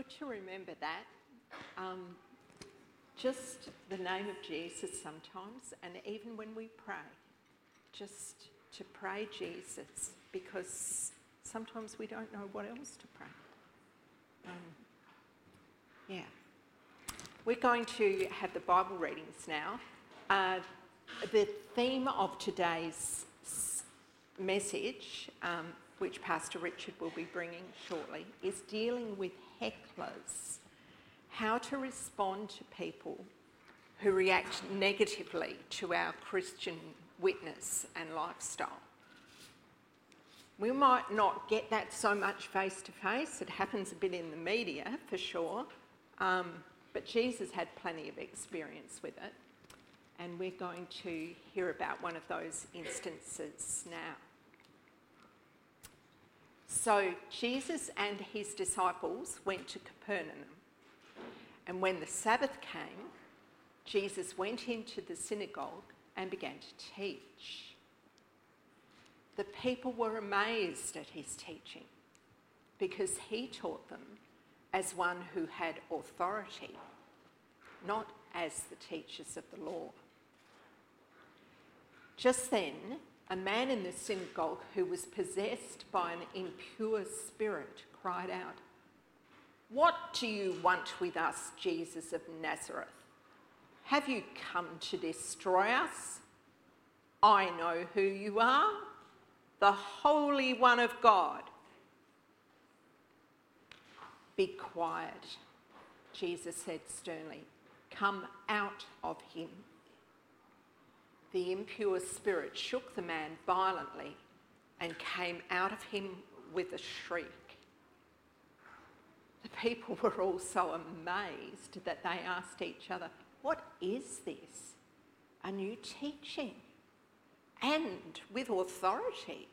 good to remember that. Um, just the name of Jesus sometimes, and even when we pray, just to pray Jesus because sometimes we don't know what else to pray. Um, yeah. We're going to have the Bible readings now. Uh, the theme of today's message, um, which Pastor Richard will be bringing shortly, is dealing with hecklers. How to respond to people who react negatively to our Christian witness and lifestyle. We might not get that so much face to face, it happens a bit in the media for sure, um, but Jesus had plenty of experience with it, and we're going to hear about one of those instances now. So, Jesus and his disciples went to Capernaum, and when the Sabbath came, Jesus went into the synagogue and began to teach. The people were amazed at his teaching because he taught them as one who had authority, not as the teachers of the law. Just then, a man in the synagogue who was possessed by an impure spirit cried out, What do you want with us, Jesus of Nazareth? Have you come to destroy us? I know who you are, the Holy One of God. Be quiet, Jesus said sternly. Come out of him. The impure spirit shook the man violently and came out of him with a shriek. The people were all so amazed that they asked each other, what is this? A new teaching and with authority.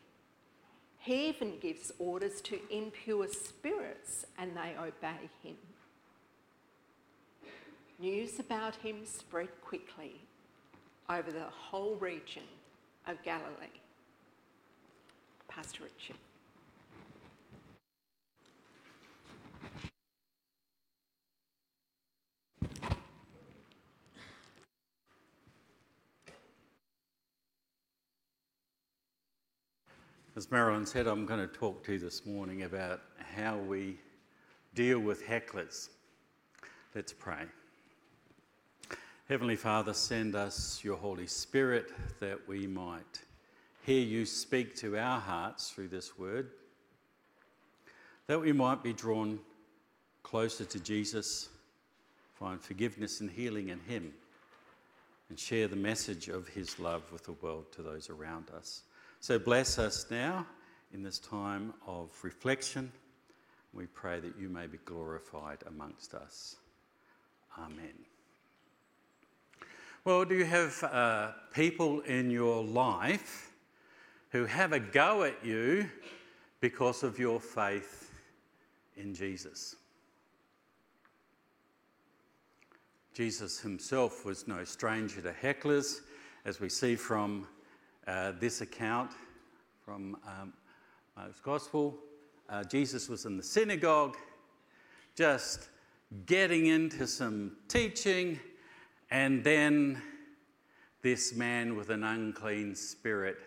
He even gives orders to impure spirits and they obey him. News about him spread quickly over the whole region of Galilee. Pastor Richard. As Marilyn said, I'm going to talk to you this morning about how we deal with hecklers. Let's pray. Heavenly Father, send us your Holy Spirit that we might hear you speak to our hearts through this word, that we might be drawn closer to Jesus, find forgiveness and healing in Him, and share the message of His love with the world to those around us. So bless us now in this time of reflection. We pray that you may be glorified amongst us. Amen. Well, do you have uh, people in your life who have a go at you because of your faith in Jesus? Jesus himself was no stranger to hecklers, as we see from uh, this account from um, Mark's Gospel. Uh, Jesus was in the synagogue, just getting into some teaching, and then this man with an unclean spirit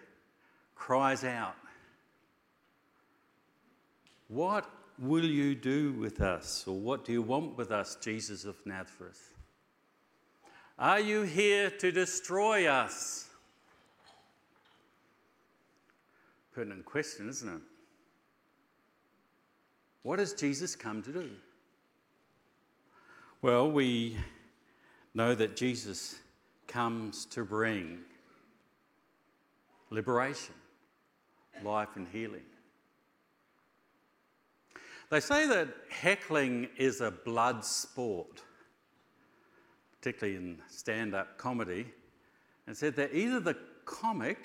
cries out, What will you do with us? Or what do you want with us, Jesus of Nazareth? Are you here to destroy us? pertinent question, isn't it? What has Jesus come to do? Well, we know that Jesus comes to bring liberation, life, and healing. They say that heckling is a blood sport, particularly in stand up comedy, and said that either the comic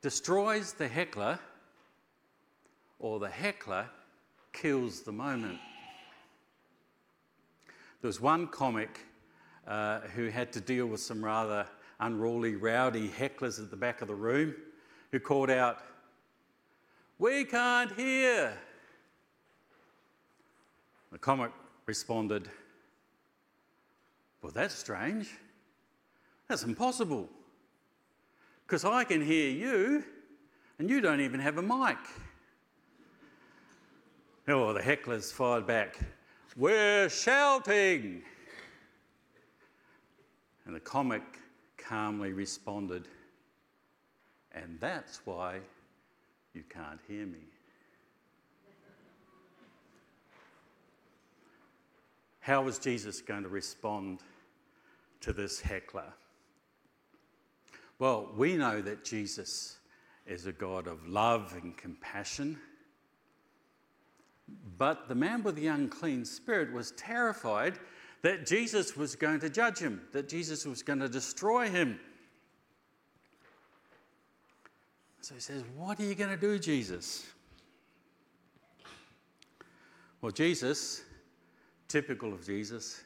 destroys the heckler or the heckler kills the moment. There was one comic uh, who had to deal with some rather unruly, rowdy hecklers at the back of the room who called out, We can't hear. The comic responded, Well, that's strange. That's impossible. Because I can hear you, and you don't even have a mic. Oh, the hecklers fired back, We're shouting. And the comic calmly responded, And that's why you can't hear me. How was Jesus going to respond to this heckler? Well, we know that Jesus is a God of love and compassion. But the man with the unclean spirit was terrified that Jesus was going to judge him, that Jesus was going to destroy him. So he says, What are you going to do, Jesus? Well, Jesus, typical of Jesus,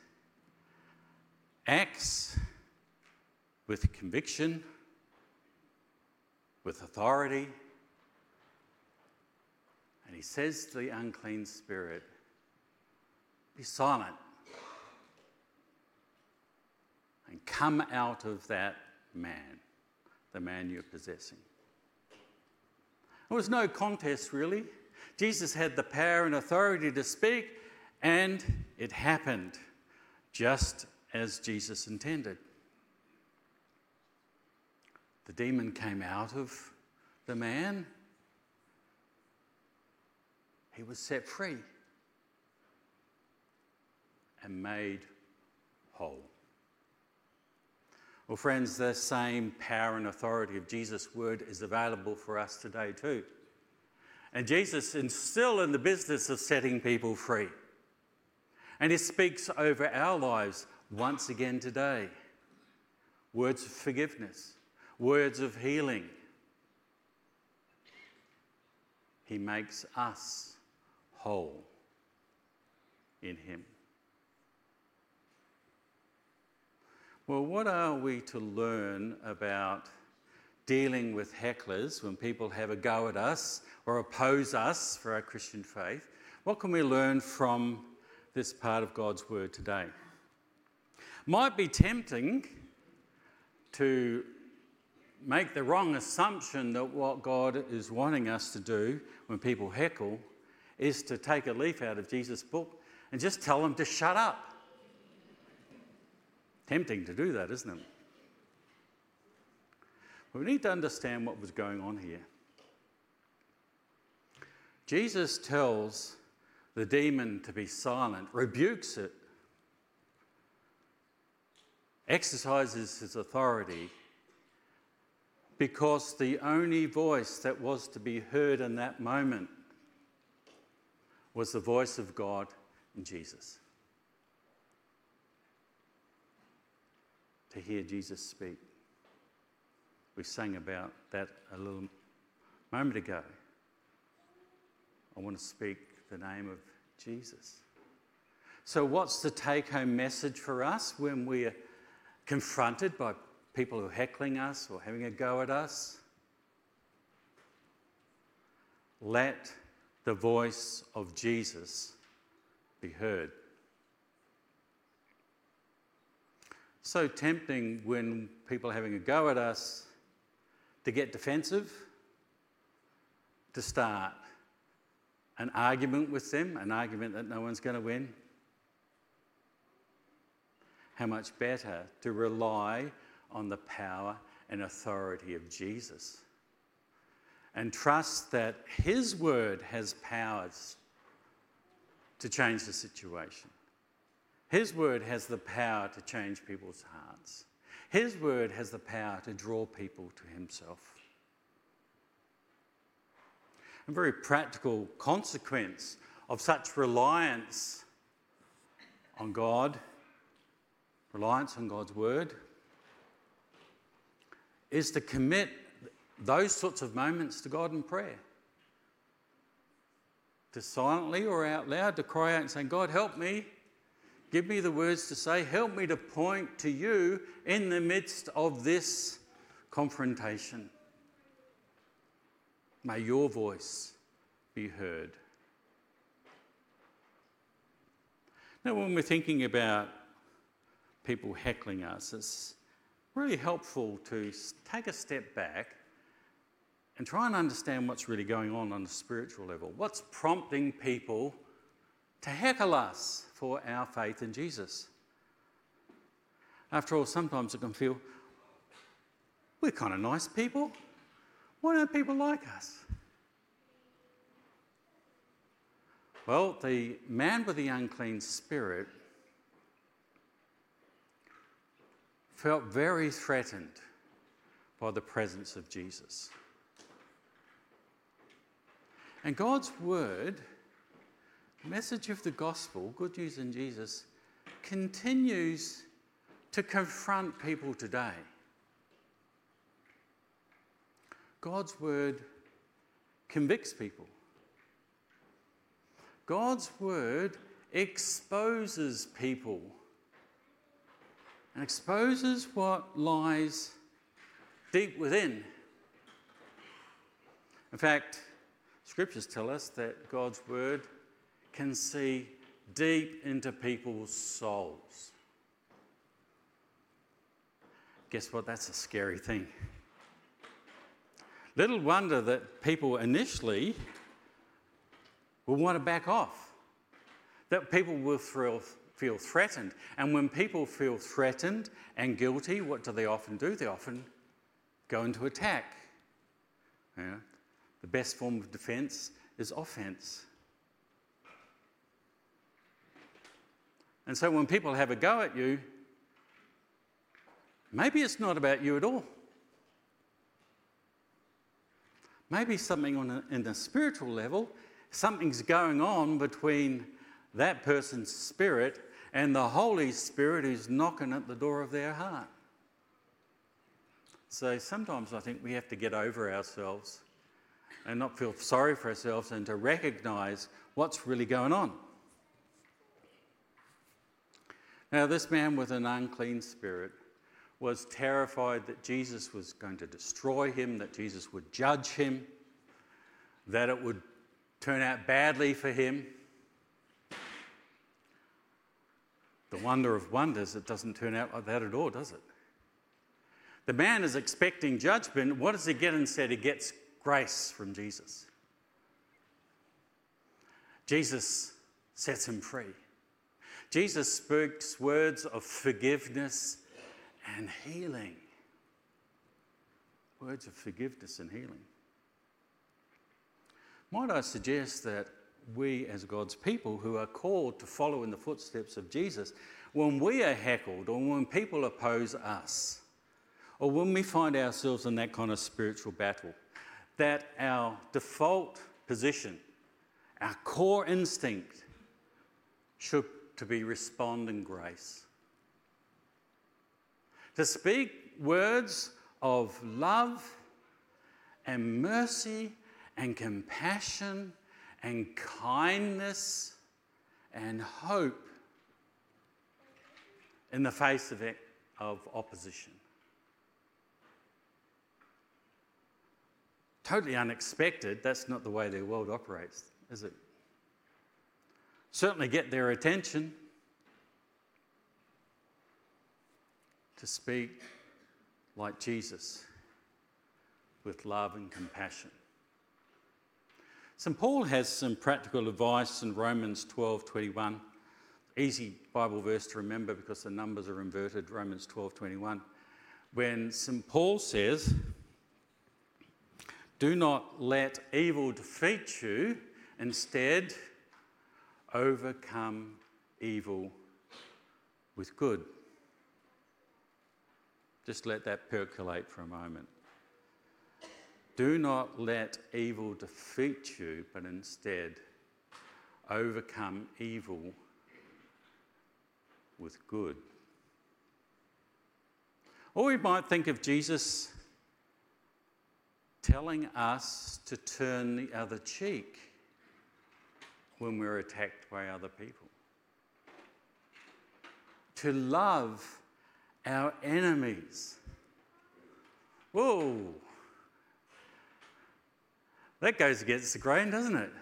acts with conviction, with authority, and he says to the unclean spirit, Be silent and come out of that man, the man you're possessing. There was no contest, really. Jesus had the power and authority to speak, and it happened just as Jesus intended. The demon came out of the man, he was set free and made whole. Well, friends, the same power and authority of Jesus' word is available for us today, too. And Jesus is still in the business of setting people free. And he speaks over our lives once again today words of forgiveness, words of healing. He makes us whole in him. Well, what are we to learn about dealing with hecklers when people have a go at us or oppose us for our Christian faith? What can we learn from this part of God's Word today? Might be tempting to make the wrong assumption that what God is wanting us to do when people heckle is to take a leaf out of Jesus' book and just tell them to shut up. Tempting to do that, isn't it? We need to understand what was going on here. Jesus tells the demon to be silent, rebukes it, exercises his authority because the only voice that was to be heard in that moment was the voice of God in Jesus. to hear Jesus speak. We sang about that a little moment ago. I want to speak the name of Jesus. So, what's the take home message for us when we are confronted by people who are heckling us or having a go at us? Let the voice of Jesus be heard. so tempting when people are having a go at us to get defensive, to start an argument with them, an argument that no one's going to win. How much better to rely on the power and authority of Jesus and trust that His word has powers to change the situation. His word has the power to change people's hearts. His word has the power to draw people to Himself. A very practical consequence of such reliance on God, reliance on God's word, is to commit those sorts of moments to God in prayer. To silently or out loud to cry out and say, God, help me. Give me the words to say. Help me to point to you in the midst of this confrontation. May your voice be heard. Now, when we're thinking about people heckling us, it's really helpful to take a step back and try and understand what's really going on on a spiritual level. What's prompting people to heckle us for our faith in Jesus? After all, sometimes it can feel we're kind of nice people. Why don't people like us? Well, the man with the unclean spirit felt very threatened by the presence of Jesus. And God's word, message of the gospel, good news in Jesus, continues to confront people today. God's word convicts people. God's word exposes people and exposes what lies deep within. In fact, scriptures tell us that God's word can see deep into people's souls. Guess what? That's a scary thing. Little wonder that people initially will want to back off, that people will feel, feel threatened. And when people feel threatened and guilty, what do they often do? They often go into attack. Yeah. The best form of defense is offense. And so when people have a go at you, maybe it's not about you at all. Maybe something on a, in the spiritual level, something's going on between that person's spirit and the Holy Spirit who's knocking at the door of their heart. So sometimes I think we have to get over ourselves and not feel sorry for ourselves and to recognize what's really going on. Now, this man with an unclean spirit was terrified that Jesus was going to destroy him, that Jesus would judge him, that it would turn out badly for him. The wonder of wonders, it doesn't turn out like that at all, does it? The man is expecting judgment. What does he get instead? He gets grace from Jesus. Jesus sets him free. Jesus speaks words of forgiveness and healing. Words of forgiveness and healing. Might I suggest that we, as God's people who are called to follow in the footsteps of Jesus, when we are heckled or when people oppose us, or when we find ourselves in that kind of spiritual battle, that our default position, our core instinct, should to be respond in grace to speak words of love and mercy and compassion and kindness and hope in the face of, it, of opposition. Totally unexpected, that's not the way their world operates, is it? Certainly get their attention. to speak like Jesus with love and compassion. St. Paul has some practical advice in Romans 12:21. Easy Bible verse to remember because the numbers are inverted, Romans 12:21. When St. Paul says, "Do not let evil defeat you, instead overcome evil with good." Just let that percolate for a moment. Do not let evil defeat you, but instead overcome evil with good. Or we might think of Jesus telling us to turn the other cheek when we're attacked by other people. To love our enemies. Whoa. That goes against the grain, doesn't it?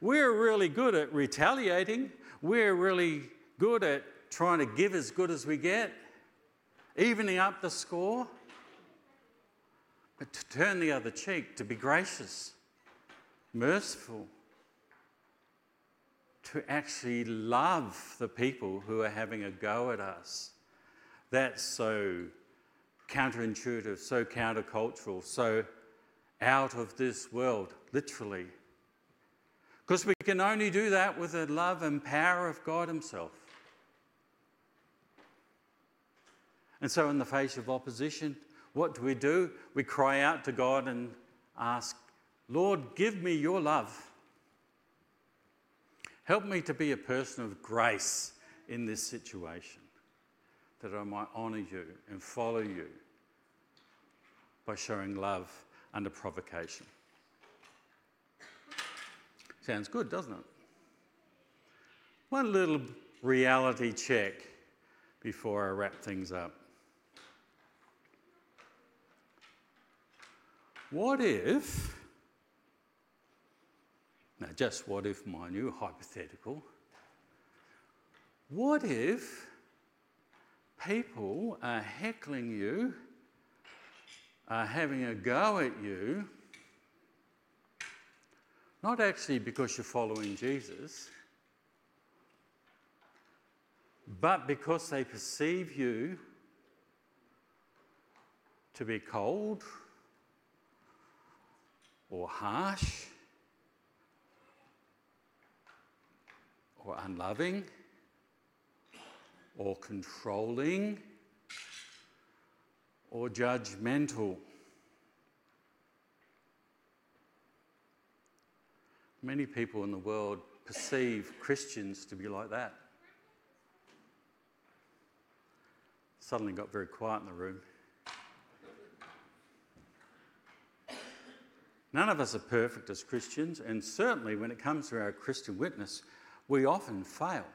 We're really good at retaliating. We're really good at trying to give as good as we get, evening up the score, but to turn the other cheek, to be gracious, merciful, to actually love the people who are having a go at us. That's so counterintuitive, so countercultural, so out of this world, literally. Because we can only do that with the love and power of God Himself. And so, in the face of opposition, what do we do? We cry out to God and ask, Lord, give me your love. Help me to be a person of grace in this situation, that I might honour you and follow you by showing love under provocation. Sounds good, doesn't it? One little reality check before I wrap things up. What if, now just what if my new hypothetical, what if people are heckling you, are having a go at you, not actually because you're following Jesus, but because they perceive you to be cold or harsh or unloving or controlling or judgmental. Many people in the world perceive Christians to be like that. Suddenly got very quiet in the room. None of us are perfect as Christians, and certainly when it comes to our Christian witness, we often fail.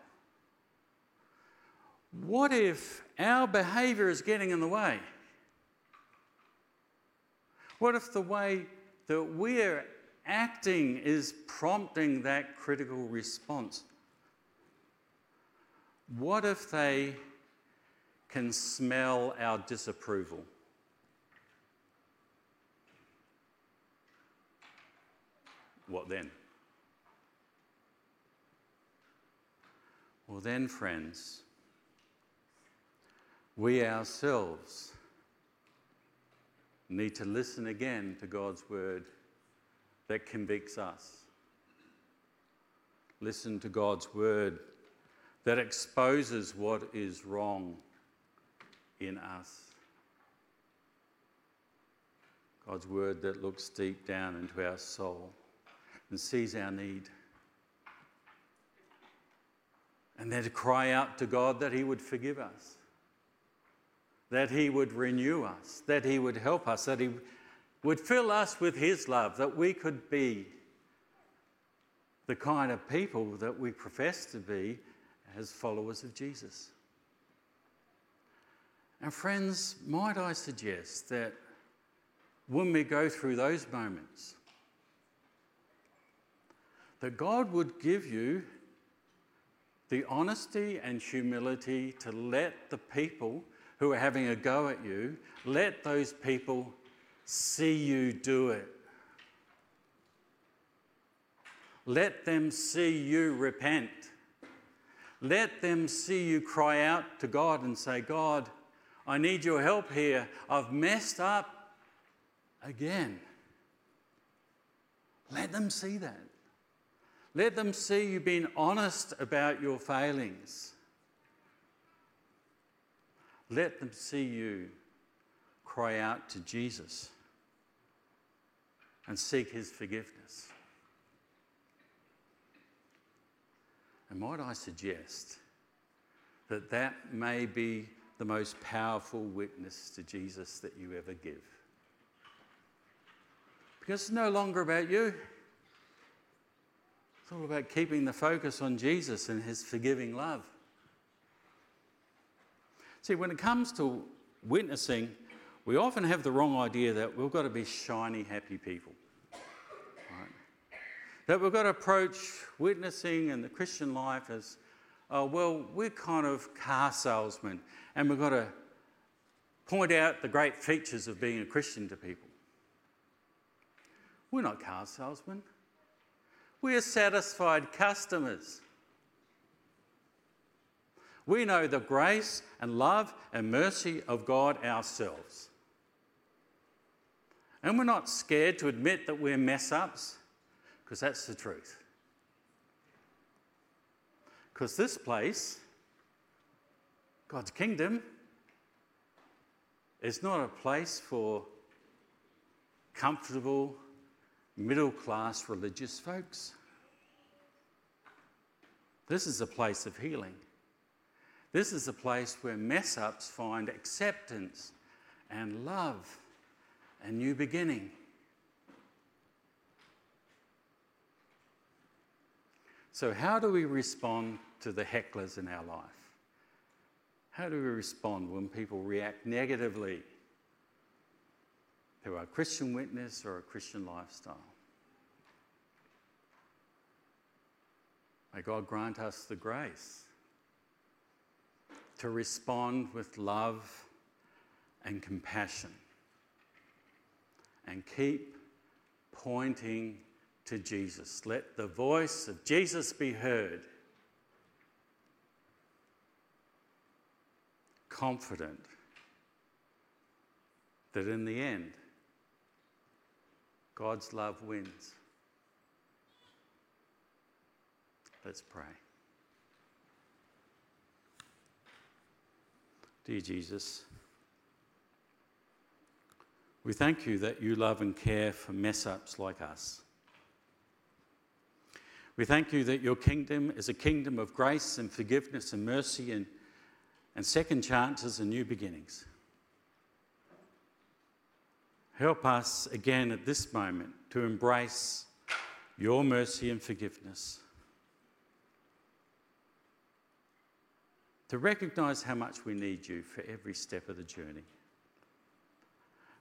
What if our behaviour is getting in the way? What if the way that we're acting is prompting that critical response? What if they can smell our disapproval? What then? Well, then, friends, we ourselves need to listen again to God's word that convicts us. Listen to God's word that exposes what is wrong in us. God's word that looks deep down into our soul and sees our need. And then to cry out to God that He would forgive us, that He would renew us, that He would help us, that He would fill us with His love, that we could be the kind of people that we profess to be as followers of Jesus. And, friends, might I suggest that when we go through those moments, that God would give you the honesty and humility to let the people who are having a go at you, let those people see you do it. Let them see you repent. Let them see you cry out to God and say, God, I need your help here. I've messed up again. Let them see that. Let them see you being honest about your failings. Let them see you cry out to Jesus and seek his forgiveness. And might I suggest that that may be the most powerful witness to Jesus that you ever give? Because it's no longer about you. It's all about keeping the focus on Jesus and his forgiving love. See, when it comes to witnessing, we often have the wrong idea that we've got to be shiny, happy people. Right? That we've got to approach witnessing and the Christian life as oh, well, we're kind of car salesmen and we've got to point out the great features of being a Christian to people. We're not car salesmen. We are satisfied customers. We know the grace and love and mercy of God ourselves. And we're not scared to admit that we're mess ups, because that's the truth. Because this place, God's kingdom, is not a place for comfortable, middle class religious folks. This is a place of healing. This is a place where mess ups find acceptance and love and new beginning. So, how do we respond to the hecklers in our life? How do we respond when people react negatively to our Christian witness or a Christian lifestyle? May God grant us the grace to respond with love and compassion and keep pointing to Jesus. Let the voice of Jesus be heard. Confident that in the end, God's love wins. Let's pray. Dear Jesus, we thank you that you love and care for mess ups like us. We thank you that your kingdom is a kingdom of grace and forgiveness and mercy and, and second chances and new beginnings. Help us again at this moment to embrace your mercy and forgiveness. To recognize how much we need you for every step of the journey.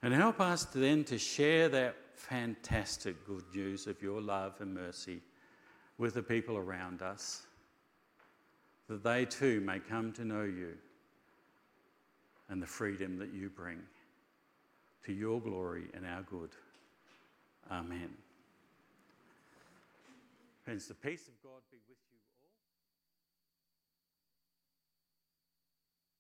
And help us to then to share that fantastic good news of your love and mercy with the people around us, that they too may come to know you and the freedom that you bring to your glory and our good. Amen. Friends, the peace of God.